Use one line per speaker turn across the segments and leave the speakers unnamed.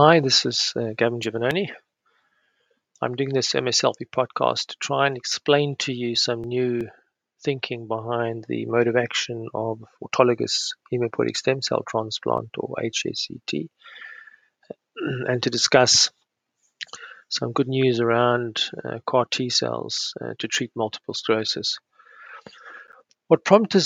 Hi, this is uh, Gavin Giovannoni. I'm doing this MS Selfie podcast to try and explain to you some new thinking behind the mode of action of autologous hematopoietic stem cell transplant or HSCT and to discuss some good news around uh, CAR T cells uh, to treat multiple sclerosis. What prompted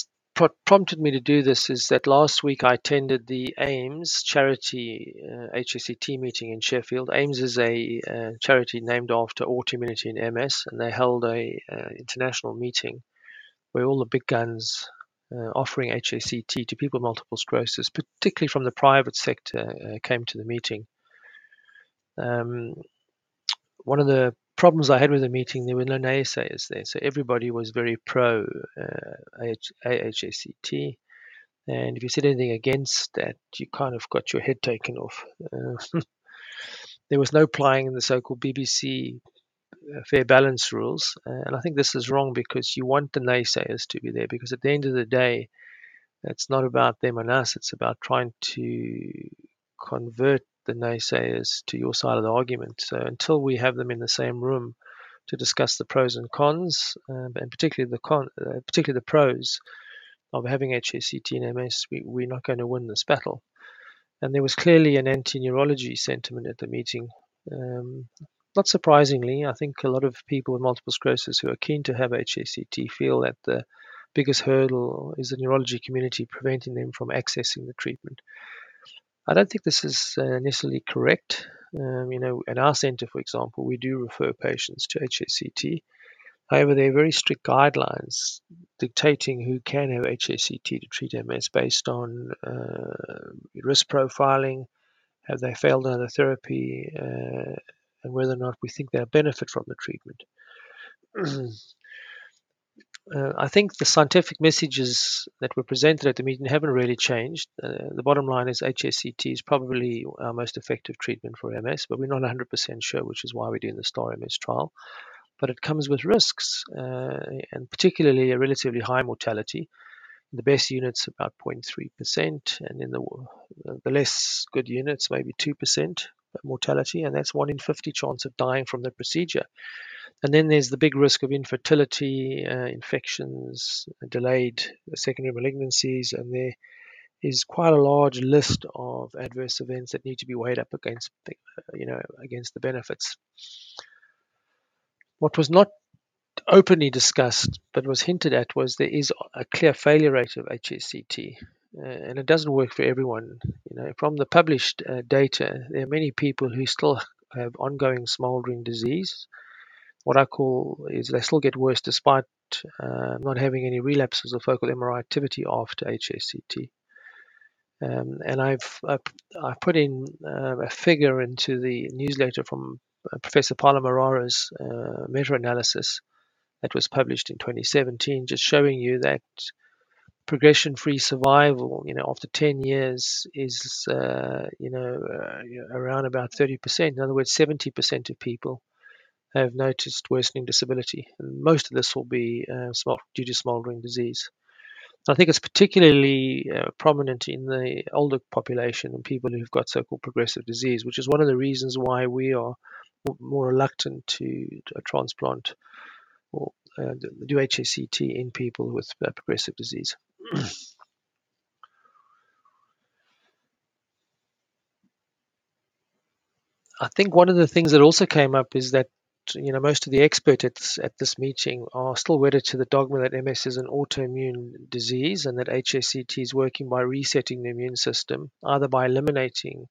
prompted me to do this is that last week I attended the AIMS charity uh, HSCT meeting in Sheffield. AIMS is a uh, charity named after autoimmunity in MS, and they held a uh, international meeting where all the big guns uh, offering HSCT to people with multiple sclerosis, particularly from the private sector, uh, came to the meeting. Um, one of the problems I had with the meeting, there were no naysayers there. So everybody was very pro uh, AHSCT. And if you said anything against that, you kind of got your head taken off. Uh, there was no plying in the so called BBC uh, fair balance rules. Uh, and I think this is wrong because you want the naysayers to be there because at the end of the day, it's not about them and us, it's about trying to convert the naysayers to your side of the argument. So until we have them in the same room to discuss the pros and cons, um, and particularly the con, uh, particularly the pros of having HSCT and MS, we, we're not going to win this battle. And there was clearly an anti-neurology sentiment at the meeting. Um, not surprisingly, I think a lot of people with multiple sclerosis who are keen to have HSCT feel that the biggest hurdle is the neurology community preventing them from accessing the treatment. I don't think this is uh, necessarily correct. Um, you know, at our center, for example, we do refer patients to HSCT. However, there are very strict guidelines dictating who can have HSCT to treat MS based on uh, risk profiling, have they failed other therapy, uh, and whether or not we think they'll benefit from the treatment. Uh, I think the scientific messages that were presented at the meeting haven't really changed. Uh, the bottom line is HSCT is probably our most effective treatment for MS, but we're not 100% sure, which is why we're doing the STAR MS trial. But it comes with risks, uh, and particularly a relatively high mortality. In the best units, about 0.3%, and in the, the less good units, maybe 2% mortality, and that's 1 in 50 chance of dying from the procedure. And then there's the big risk of infertility, uh, infections, delayed secondary malignancies, and there is quite a large list of adverse events that need to be weighed up against, the, uh, you know, against the benefits. What was not openly discussed but was hinted at was there is a clear failure rate of HSCT. Uh, and it doesn't work for everyone. You know, from the published uh, data, there are many people who still have ongoing smoldering disease, what I call is they still get worse despite uh, not having any relapses of focal MRI activity after HSCT. Um, and I've, I've, I've put in uh, a figure into the newsletter from uh, Professor Paolo Muraro's uh, meta-analysis that was published in 2017, just showing you that progression-free survival, you know, after 10 years is, uh, you know, uh, around about 30%. In other words, 70% of people have noticed worsening disability, and most of this will be uh, due to smoldering disease. I think it's particularly uh, prominent in the older population and people who've got so-called progressive disease, which is one of the reasons why we are more reluctant to, to transplant or uh, do HSCT in people with uh, progressive disease. I think one of the things that also came up is that you know, most of the experts at, at this meeting are still wedded to the dogma that MS is an autoimmune disease and that HSCT is working by resetting the immune system, either by eliminating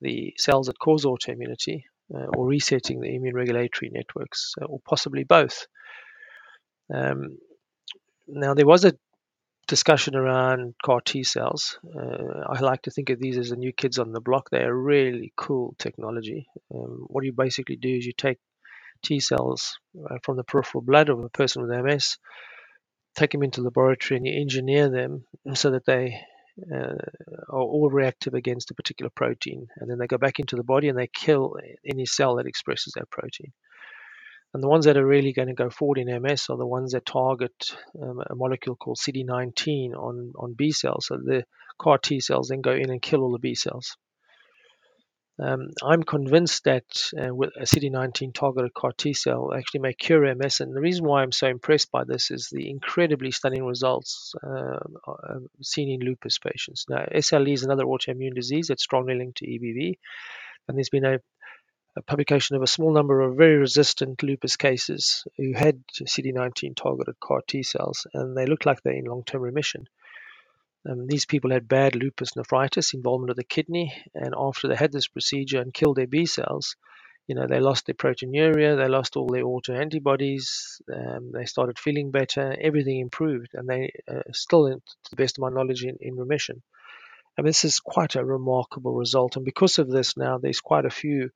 the cells that cause autoimmunity uh, or resetting the immune regulatory networks, uh, or possibly both. Um, now, there was a discussion around CAR T cells. Uh, I like to think of these as the new kids on the block. They are really cool technology. Um, what you basically do is you take T cells uh, from the peripheral blood of a person with MS, take them into the laboratory and you engineer them so that they uh, are all reactive against a particular protein. And then they go back into the body and they kill any cell that expresses that protein. And the ones that are really going to go forward in MS are the ones that target um, a molecule called CD19 on, on B cells. So the CAR T cells then go in and kill all the B cells. Um, I'm convinced that uh, with a CD19 targeted CAR T cell actually may cure MS, and the reason why I'm so impressed by this is the incredibly stunning results uh, uh seen in lupus patients. Now, SLE is another autoimmune disease that's strongly linked to EBV, and there's been a publication of a small number of very resistant lupus cases who had CD19 targeted CAR T cells, and they looked like they're in long-term remission. Um, these people had bad lupus nephritis, involvement of the kidney, and after they had this procedure and killed their B cells, you know, they lost their proteinuria, they lost all their autoantibodies, um, they started feeling better, everything improved, and they uh, still, to the best of my knowledge, in, in remission. And this is quite a remarkable result. And because of this, now there's quite a few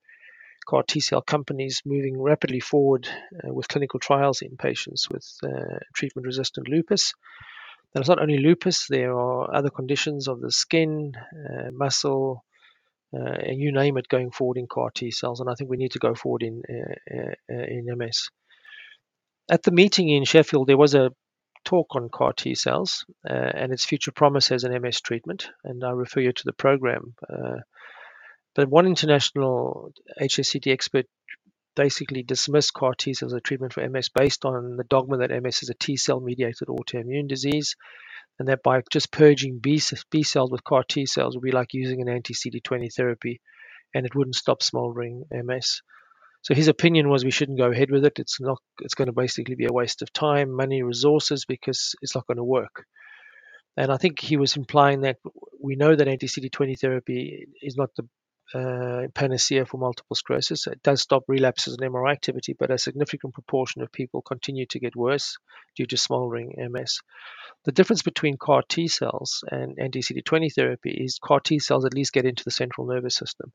CAR T cell companies moving rapidly forward uh, with clinical trials in patients with uh, treatment resistant lupus. And it's not only lupus, there are other conditions of the skin, uh, muscle, and you name it going forward in CAR T cells. And I think we need to go forward in, in MS. At the meeting in Sheffield, there was a talk on CAR T cells uh, and its future promise as an MS treatment, and I refer you to the program. Uh, but one international HSCT expert basically dismissed CAR T cells as a treatment for MS based on the dogma that MS is a T cell mediated autoimmune disease, and that by just purging B, B cells with CAR T cells would be like using an anti CD20 therapy and it wouldn't stop smoldering MS. So his opinion was we shouldn't go ahead with it. It's not. It's going to basically be a waste of time, money, resources because it's not going to work. And I think he was implying that we know that anti CD20 therapy is not the uh, panacea for multiple sclerosis. It does stop relapses and MRI activity, but a significant proportion of people continue to get worse due to smoldering MS. The difference between CAR T cells and anti CD20 therapy is CAR T cells at least get into the central nervous system.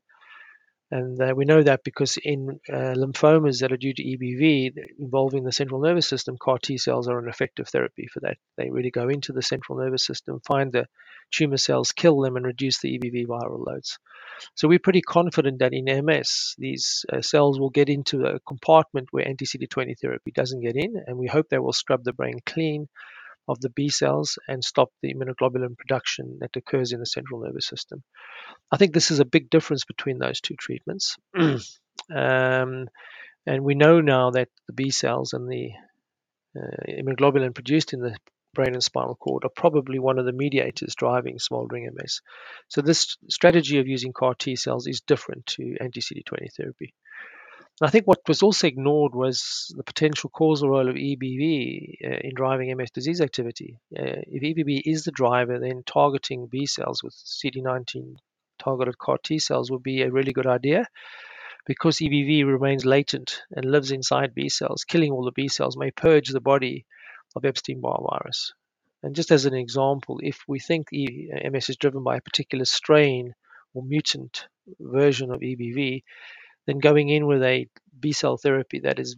And uh, we know that because in uh, lymphomas that are due to EBV involving the central nervous system, CAR T cells are an effective therapy for that. They really go into the central nervous system, find the tumor cells, kill them, and reduce the EBV viral loads. So we're pretty confident that in MS, these uh, cells will get into a compartment where anti CD20 therapy doesn't get in, and we hope they will scrub the brain clean of the B cells and stop the immunoglobulin production that occurs in the central nervous system. I think this is a big difference between those two treatments. um, and we know now that the B cells and the uh, immunoglobulin produced in the brain and spinal cord are probably one of the mediators driving smoldering MS. So this strategy of using CAR T cells is different to anti-CD20 therapy. And I think what was also ignored was the potential causal role of EBV uh, in driving MS disease activity. Uh, if EBV is the driver, then targeting B cells with CD19 targeted CAR T cells would be a really good idea because EBV remains latent and lives inside B cells. Killing all the B cells may purge the body of Epstein Barr virus. And just as an example, if we think MS is driven by a particular strain or mutant version of EBV, then going in with a B cell therapy that is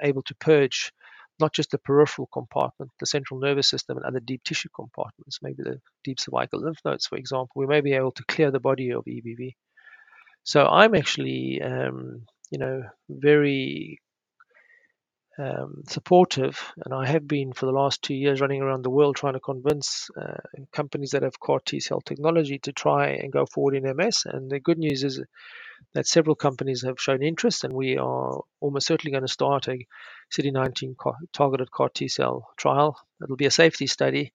able to purge not just the peripheral compartment, the central nervous system, and other deep tissue compartments, maybe the deep cervical lymph nodes, for example, we may be able to clear the body of EBV. So I'm actually, um, you know, very um, supportive, and I have been for the last two years running around the world trying to convince uh, companies that have CAR T cell technology to try and go forward in MS. And the good news is that several companies have shown interest, and we are almost certainly going to start a CD19 targeted CAR T cell trial. It'll be a safety study,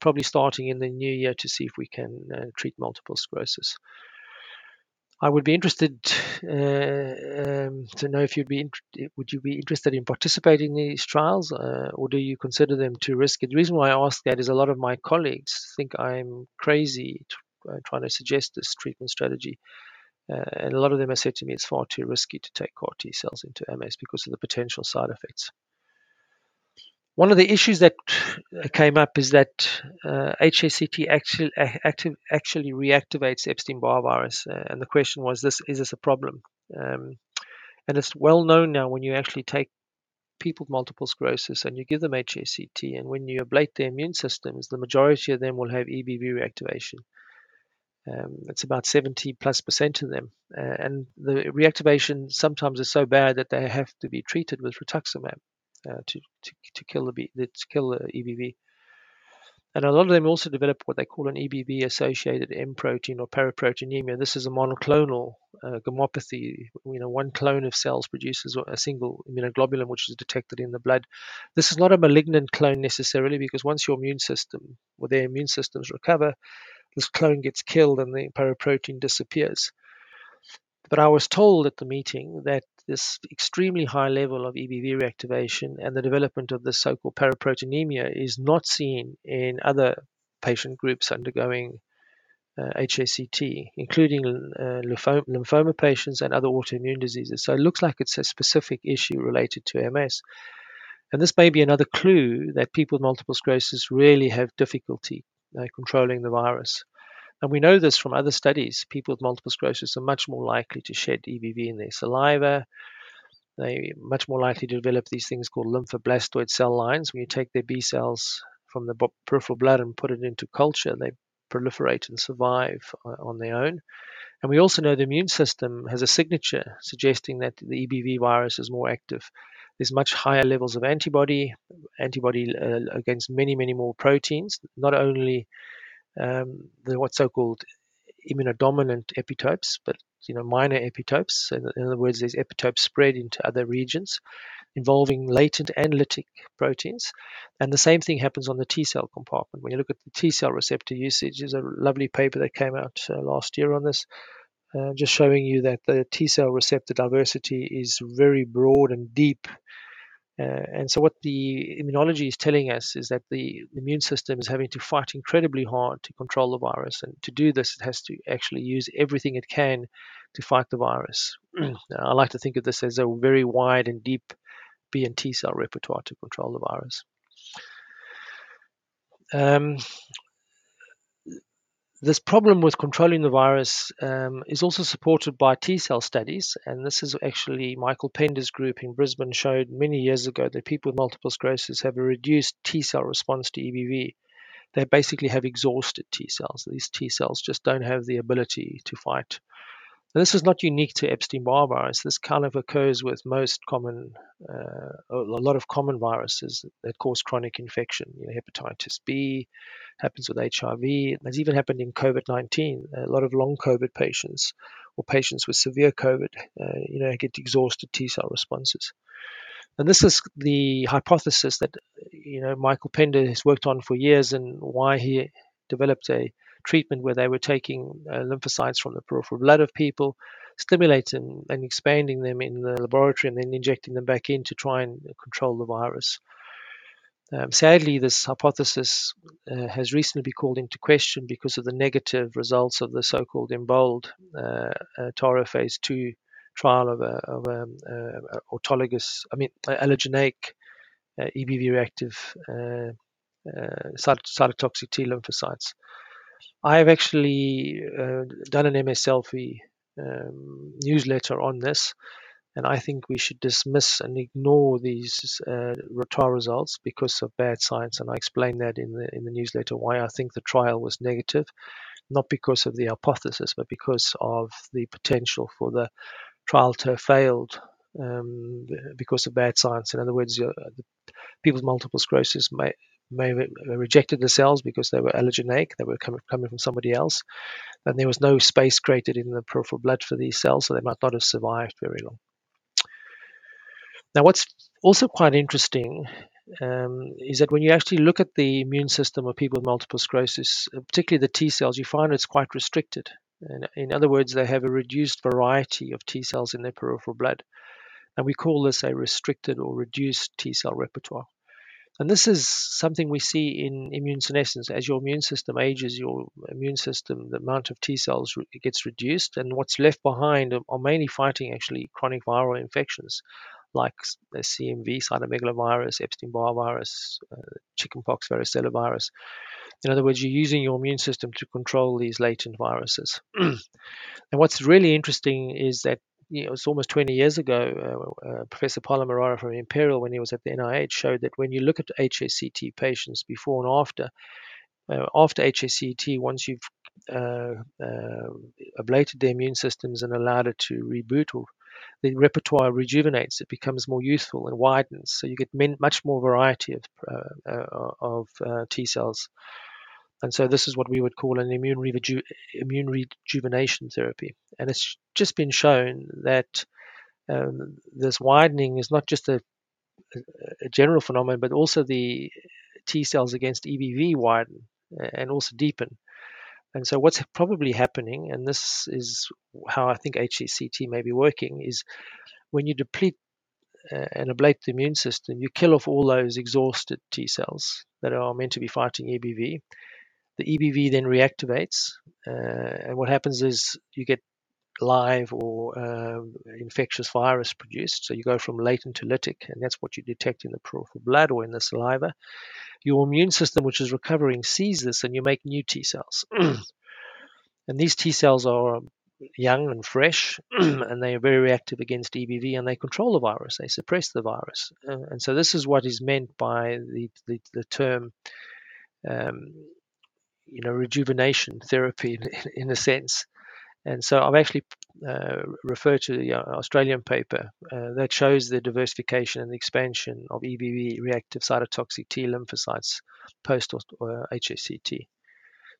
probably starting in the new year to see if we can uh, treat multiple sclerosis. I would be interested uh, um, to know if you'd be would you be interested in participating in these trials, uh, or do you consider them too risky? The reason why I ask that is a lot of my colleagues think I'm crazy uh, trying to suggest this treatment strategy, and a lot of them have said to me it's far too risky to take CAR T cells into MS because of the potential side effects. One of the issues that came up is that uh, HSCT actually active, actually reactivates Epstein-Barr virus, uh, and the question was: this is this a problem? Um, and it's well known now when you actually take people with multiple sclerosis and you give them HSCT, and when you ablate their immune systems, the majority of them will have EBV reactivation. Um, it's about 70 plus percent of them. Uh, and the reactivation sometimes is so bad that they have to be treated with rituximab uh, to, to, to kill the to kill the EBV. And a lot of them also develop what they call an EBV associated M protein or paraproteinemia. This is a monoclonal uh, gammopathy. You know, one clone of cells produces a single immunoglobulin, which is detected in the blood. This is not a malignant clone necessarily, because once your immune system or their immune systems recover, this clone gets killed and the paraprotein disappears. But I was told at the meeting that this extremely high level of EBV reactivation and the development of the so called paraproteinemia is not seen in other patient groups undergoing uh, HSCT, including uh, lymphoma, lymphoma patients and other autoimmune diseases. So it looks like it's a specific issue related to MS. And this may be another clue that people with multiple sclerosis really have difficulty uh, controlling the virus. And we know this from other studies. People with multiple sclerosis are much more likely to shed EBV in their saliva. They're much more likely to develop these things called lymphoblastoid cell lines. When you take their B cells from the peripheral blood and put it into culture, they proliferate and survive on their own. And we also know the immune system has a signature suggesting that the EBV virus is more active. There's much higher levels of antibody, antibody uh, against many, many more proteins, not only um, the what's so-called immunodominant epitopes, but you know minor epitopes. In, in other words, these epitopes spread into other regions involving latent and lytic proteins. And the same thing happens on the T cell compartment. When you look at the T cell receptor usage, there's a lovely paper that came out uh, last year on this, uh, just showing you that the T cell receptor diversity is very broad and deep uh, and so, what the immunology is telling us is that the immune system is having to fight incredibly hard to control the virus. And to do this, it has to actually use everything it can to fight the virus. I like to think of this as a very wide and deep B and T cell repertoire to control the virus. Um, this problem with controlling the virus um, is also supported by T cell studies, and this is actually Michael Pender's group in Brisbane showed many years ago that people with multiple sclerosis have a reduced T cell response to EBV. They basically have exhausted T cells. These T cells just don't have the ability to fight this is not unique to Epstein-Barr virus. This kind of occurs with most common, uh, a lot of common viruses that cause chronic infection. You know, hepatitis B happens with HIV. It's even happened in COVID-19. A lot of long COVID patients or patients with severe COVID, uh, you know, get exhausted T cell responses. And this is the hypothesis that you know Michael Pender has worked on for years, and why he developed a treatment where they were taking uh, lymphocytes from the peripheral blood of people, stimulating and expanding them in the laboratory, and then injecting them back in to try and control the virus. Um, sadly, this hypothesis uh, has recently been called into question because of the negative results of the so-called EMBOLD uh, uh, Tara phase 2 trial of a, of a, uh, autologous, I mean, allogeneic uh, EBV reactive cytotoxic T lymphocytes. I have actually uh, done an MS Selfie um, newsletter on this, and I think we should dismiss and ignore these uh, results because of bad science. And I explain that in the in the newsletter why I think the trial was negative, not because of the hypothesis, but because of the potential for the trial to have failed um, because of bad science. In other words, people with multiple sclerosis may may have rejected the cells because they were allogeneic, they were coming, coming from somebody else, and there was no space created in the peripheral blood for these cells, so they might not have survived very long. Now, what's also quite interesting um, is that when you actually look at the immune system of people with multiple sclerosis, uh, particularly the T cells, you find it's quite restricted. And in other words, they have a reduced variety of T cells in their peripheral blood. And we call this a restricted or reduced T cell repertoire. And this is something we see in immune senescence. As your immune system ages, your immune system, the amount of T cells gets reduced, and what's left behind are mainly fighting actually chronic viral infections like CMV, cytomegalovirus, Epstein-Barr virus, uh, chickenpox, varicella virus. In other words, you're using your immune system to control these latent viruses. and what's really interesting is that you know, it's almost 20 years ago, uh, uh, Professor from Imperial, when he was at the NIH, showed that when you look at HSCT patients before and after, uh, after HSCT, once you've uh, uh, ablated the immune systems and allowed it to reboot, or the repertoire rejuvenates, it becomes more youthful and widens. So you get much more variety of, uh, of T cells. And so this is what we would call an immune, reju- immune rejuvenation therapy. And it's just been shown that um, this widening is not just a, a, general phenomenon, but also the T cells against EBV widen and also deepen. And so what's probably happening, and this is how I think HSCT may be working, is when you deplete uh, and ablate the immune system, you kill off all those exhausted T cells that are meant to be fighting EBV. The EBV then reactivates, uh, and what happens is you get live or um, infectious virus produced. So you go from latent to lytic, and that's what you detect in the peripheral blood or in the saliva. Your immune system, which is recovering, sees this, and you make new T cells. and these T cells are young and fresh, and they are very reactive against EBV, and they control the virus. They suppress the virus, uh, and so this is what is meant by the the, the term. Um, you know, rejuvenation therapy in, in a sense. And so I've actually uh, referred to the uh, Australian paper uh, that shows the diversification and the expansion of EBV reactive cytotoxic T lymphocytes post HSCT.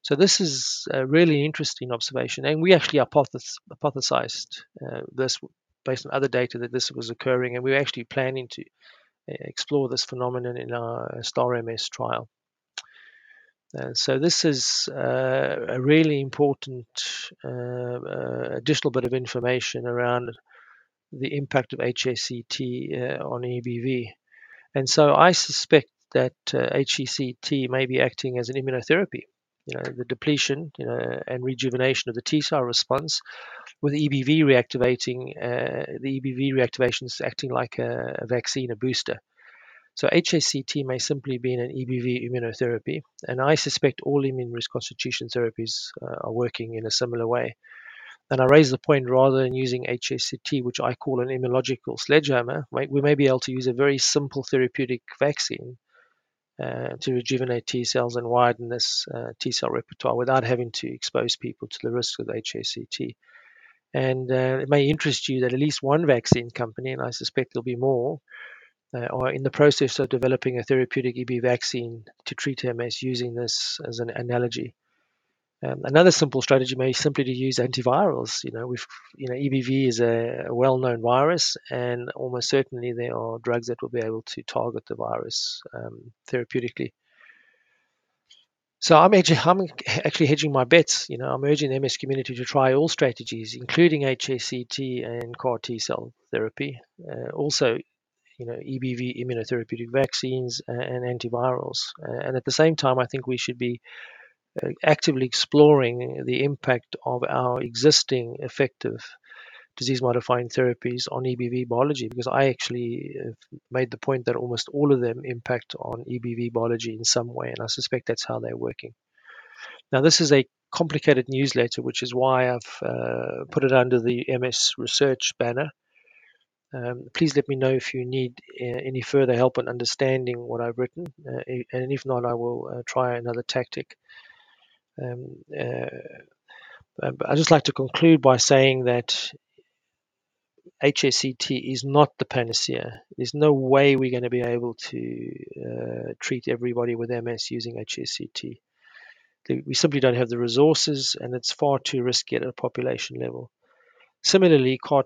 So this is a really interesting observation, and we actually hypothesized uh, this based on other data that this was occurring, and we were actually planning to uh, explore this phenomenon in our STAR MS trial. Uh, so this is uh, a really important uh, uh, additional bit of information around the impact of HSCT uh, on EBV. And so I suspect that HSCT may be acting as an immunotherapy. You know, the depletion you know, and rejuvenation of the T cell response with EBV reactivating, the EBV reactivation is acting like a, a vaccine, a booster. So HSCT may simply be an EBV immunotherapy, and I suspect all immune reconstitution therapies uh, are working in a similar way. And I raise the point rather than using HSCT, which I call an immunological sledgehammer, we may be able to use a very simple therapeutic vaccine uh, to rejuvenate T cells and widen this uh, T cell repertoire without having to expose people to the risks of HSCT. And uh, it may interest you that at least one vaccine company, and I suspect there'll be more, uh, in the process of developing a therapeutic EB vaccine to treat MS using this as an analogy. Um, another simple strategy may simply to use antivirals. You know, with you know, EBV is a, a, well-known virus, and almost certainly there are drugs that will be able to target the virus um, therapeutically. So I'm actually, I'm actually hedging my bets. You know, I'm urging the MS community to try all strategies, including HSCT and CAR T cell therapy. Uh, also, you know, EBV immunotherapeutic vaccines and antivirals. And at the same time, I think we should be uh, actively exploring the impact of our existing effective disease modifying therapies on EBV biology because I actually made the point that almost all of them impact on EBV biology in some way, and I suspect that's how they're working. Now, this is a complicated newsletter, which is why I've uh, put it under the MS Research banner. Um, please let me know if you need uh, any further help in understanding what I've written, uh, and if not, I will uh, try another tactic. Um, uh, I just like to conclude by saying that HSCT is not the panacea. There's no way we're going to be able to uh, treat everybody with MS using HSCT. We simply don't have the resources, and it's far too risky at a population level. Similarly, CAR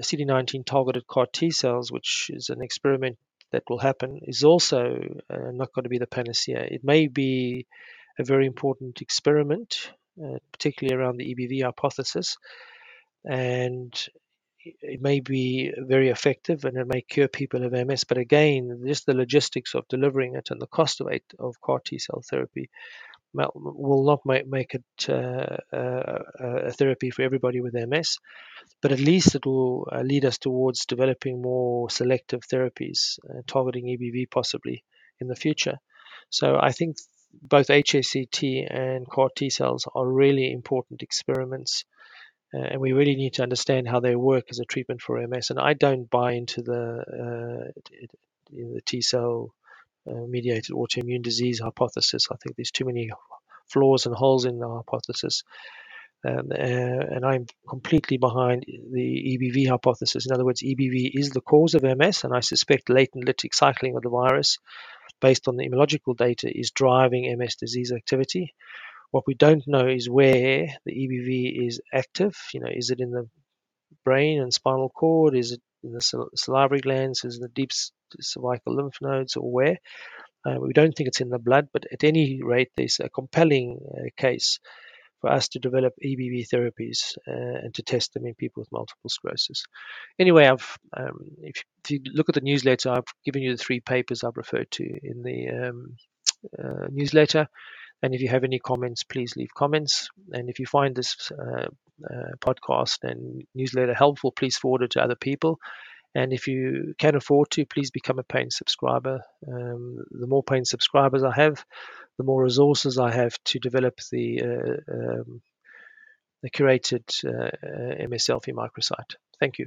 CD19 targeted CAR T cells, which is an experiment that will happen, is also uh, not going to be the panacea. It may be a very important experiment, uh, particularly around the EBV hypothesis, and it may be very effective and it may cure people of MS. But again, just the logistics of delivering it and the cost of it, of CAR T cell therapy will not make, make it uh, uh, a therapy for everybody with MS, but at least it will uh, lead us towards developing more selective therapies uh, targeting EBV possibly in the future. So I think both HSCT and CAR T cells are really important experiments. Uh, and we really need to understand how they work as a treatment for MS. And I don't buy into the, uh, the T cell mediated autoimmune disease hypothesis. I think there's too many flaws and holes in the hypothesis. Um, uh, and I'm completely behind the EBV hypothesis. In other words, EBV is the cause of MS, and I suspect latent lytic cycling of the virus based on the immunological data is driving MS disease activity. What we don't know is where the EBV is active. You know, is it in the brain and spinal cord? Is it in the salivary glands? Is it in the deep cervical lymph nodes, or where? Uh, we don't think it's in the blood, but at any rate, there's a compelling uh, case for us to develop EBV therapies uh, and to test them in people with multiple sclerosis. Anyway, I've um, if, if, you look at the newsletter, I've given you the three papers I've referred to in the um, uh, newsletter. And if you have any comments, please leave comments. And if you find this uh, uh, podcast and newsletter helpful, please forward it to other people. And if you can afford to, please become a paying subscriber. Um, the more paying subscribers I have, the more resources I have to develop the, uh, um, the curated uh, uh MS Selfie microsite. Thank you.